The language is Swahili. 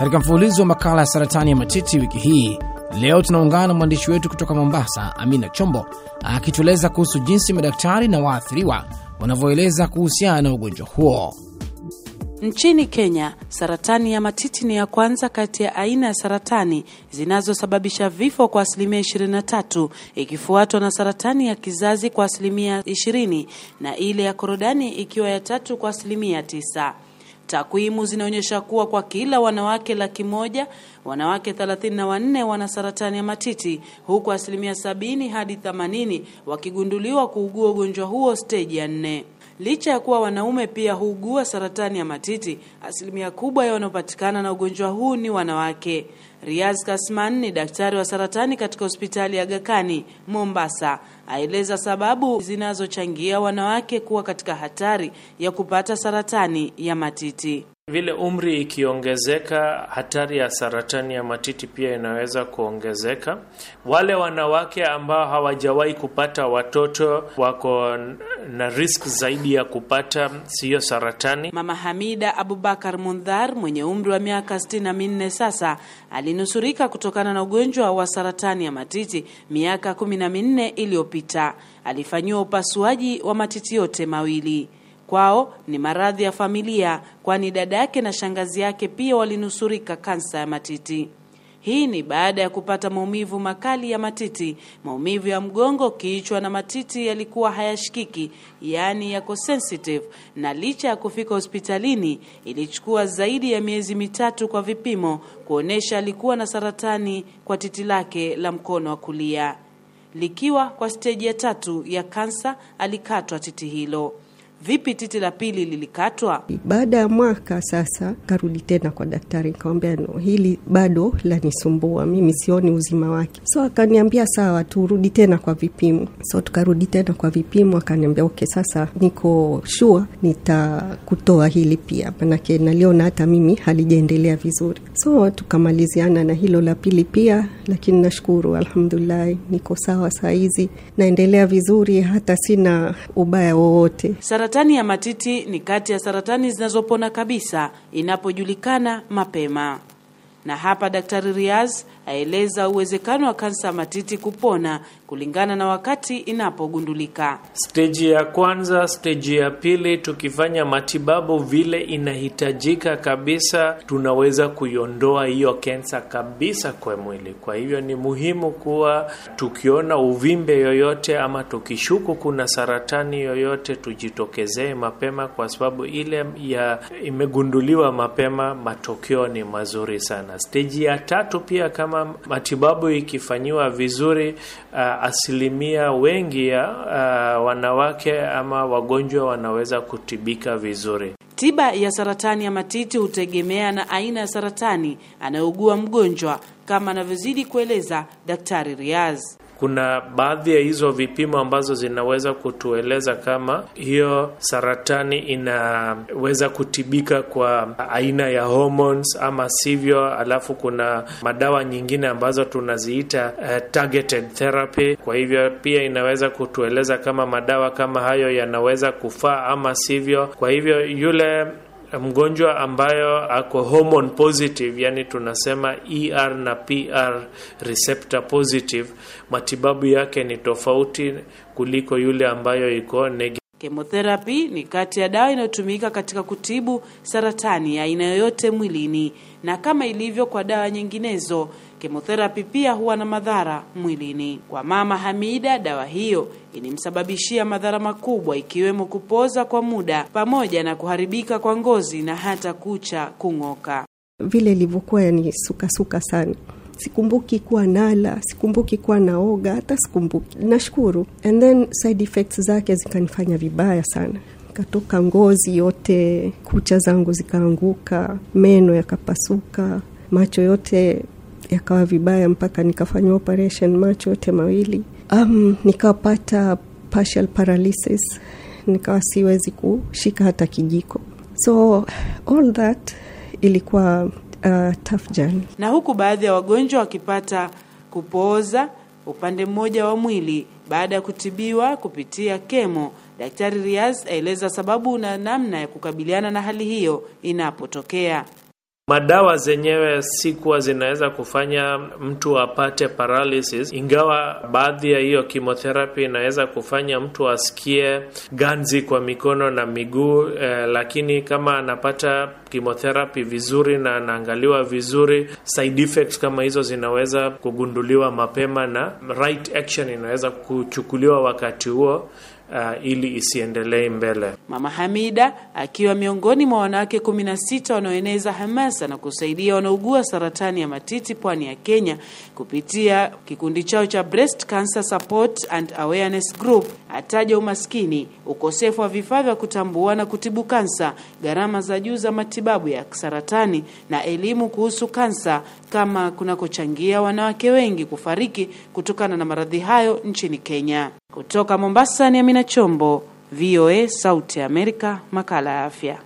Katika mfululizo wa makala ya saratani ya matiti wiki hii, leo tunaungana na mwandishi wetu kutoka Mombasa, Amina Chombo, akitueleza kuhusu jinsi madaktari na waathiriwa wanavyoeleza kuhusiana na ugonjwa huo. Nchini Kenya, saratani ya matiti ni ya kwanza kati ya aina ya saratani zinazosababisha vifo kwa asilimia 23, ikifuatwa na saratani ya kizazi kwa asilimia 20 na ile ya korodani ikiwa ya tatu kwa asilimia 9. Takwimu zinaonyesha kuwa kwa kila wanawake laki moja wanawake 34 wana saratani ya matiti huku asilimia 70 hadi 80 wakigunduliwa kuugua ugonjwa huo steji ya nne. Licha ya kuwa wanaume pia huugua saratani ya matiti, asilimia kubwa ya wanaopatikana na ugonjwa huu ni wanawake. Riaz Kasman ni daktari wa saratani katika hospitali ya Gakani Mombasa, aeleza sababu zinazochangia wanawake kuwa katika hatari ya kupata saratani ya matiti. Vile umri ikiongezeka, hatari ya saratani ya matiti pia inaweza kuongezeka. Wale wanawake ambao hawajawahi kupata watoto wako na risk zaidi ya kupata siyo saratani. Mama Hamida Abubakar Mundhar mwenye umri wa miaka sitini na minne sasa alinusurika kutokana na ugonjwa wa saratani ya matiti miaka kumi na minne iliyopita. Alifanyiwa upasuaji wa matiti yote mawili. Kwao ni maradhi ya familia, kwani dada yake na shangazi yake pia walinusurika kansa ya matiti. Hii ni baada ya kupata maumivu makali ya matiti, maumivu ya mgongo, kichwa na matiti yalikuwa hayashikiki, yaani yako sensitive, na licha ya kufika hospitalini ilichukua zaidi ya miezi mitatu kwa vipimo kuonyesha alikuwa na saratani kwa titi lake la mkono wa kulia. Likiwa kwa steji ya tatu ya kansa, alikatwa titi hilo. Vipi titi la pili lilikatwa? Baada ya mwaka sasa, karudi tena kwa daktari, nikamwambia no, hili bado lanisumbua, mimi sioni uzima wake. So akaniambia sawa, turudi tena kwa vipimo. So tukarudi tena kwa vipimo, akaniambia okay, sasa niko shua nitakutoa hili pia, manake naliona hata mimi halijaendelea vizuri. So tukamaliziana na hilo la pili pia, lakini nashukuru, alhamdulillahi, niko sawa saa hizi, naendelea vizuri, hata sina ubaya wowote. Saratani ya matiti ni kati ya saratani zinazopona kabisa inapojulikana mapema. Na hapa Daktari Riaz aeleza uwezekano wa kansa ya matiti kupona kulingana na wakati inapogundulika. Steji ya kwanza, steji ya pili, tukifanya matibabu vile inahitajika kabisa, tunaweza kuiondoa hiyo kensa kabisa kwa mwili. Kwa hivyo ni muhimu kuwa tukiona uvimbe yoyote ama tukishuku kuna saratani yoyote, tujitokezee mapema, kwa sababu ile ya imegunduliwa mapema, matokeo ni mazuri sana. Steji ya tatu pia kama matibabu ikifanyiwa vizuri, uh, asilimia wengi ya uh, wanawake ama wagonjwa wanaweza kutibika vizuri. Tiba ya saratani ya matiti hutegemea na aina ya saratani anayougua mgonjwa, kama anavyozidi kueleza Daktari Riaz. Kuna baadhi ya hizo vipimo ambazo zinaweza kutueleza kama hiyo saratani inaweza kutibika kwa aina ya hormones ama sivyo. Alafu kuna madawa nyingine ambazo tunaziita uh, targeted therapy. Kwa hivyo pia inaweza kutueleza kama madawa kama hayo yanaweza kufaa ama sivyo. Kwa hivyo yule mgonjwa ambayo ako hormone positive, yani tunasema ER na PR receptor positive, matibabu yake ni tofauti kuliko yule ambayo iko. Chemotherapy ni kati ya dawa inayotumika katika kutibu saratani ya aina yoyote mwilini, na kama ilivyo kwa dawa nyinginezo, chemotherapy pia huwa na madhara mwilini. Kwa Mama Hamida, dawa hiyo ilimsababishia madhara makubwa ikiwemo kupoza kwa muda pamoja na kuharibika kwa ngozi na hata kucha kung'oka. Vile ilivyokuwa yani sukasuka sana sikumbuki kuwa nala, sikumbuki kuwa naoga, hata sikumbuki. Nashukuru. And then side effects zake zikanifanya vibaya sana, katoka ngozi yote, kucha zangu zikaanguka, meno yakapasuka, macho yote yakawa vibaya, mpaka nikafanywa operation macho yote mawili. Um, nikapata partial paralysis, nikawa siwezi kushika hata kijiko, so all that ilikuwa uh, tough journey. Na huku baadhi ya wagonjwa wakipata kupooza upande mmoja wa mwili baada ya kutibiwa kupitia kemo. Daktari Riaz aeleza sababu na namna ya kukabiliana na hali hiyo inapotokea. Madawa zenyewe si kuwa zinaweza kufanya mtu apate paralysis, ingawa baadhi ya hiyo chemotherapy inaweza kufanya mtu asikie ganzi kwa mikono na miguu eh, lakini kama anapata chemotherapy vizuri na anaangaliwa vizuri, side effects kama hizo zinaweza kugunduliwa mapema na right action inaweza kuchukuliwa wakati huo. Uh, ili isiendelee mbele. Mama Hamida akiwa miongoni mwa wanawake kumi na sita wanaoeneza hamasa na kusaidia wanaugua saratani ya matiti pwani ya Kenya kupitia kikundi chao cha Breast Cancer Support and Awareness Group, ataja umaskini, ukosefu wa vifaa vya kutambua na kutibu kansa, gharama za juu za matibabu ya saratani na elimu kuhusu kansa kama kunakochangia wanawake wengi kufariki kutokana na maradhi hayo nchini Kenya. Kutoka Mombasa ni Amina Chombo, VOA Sauti ya Amerika, makala ya afya.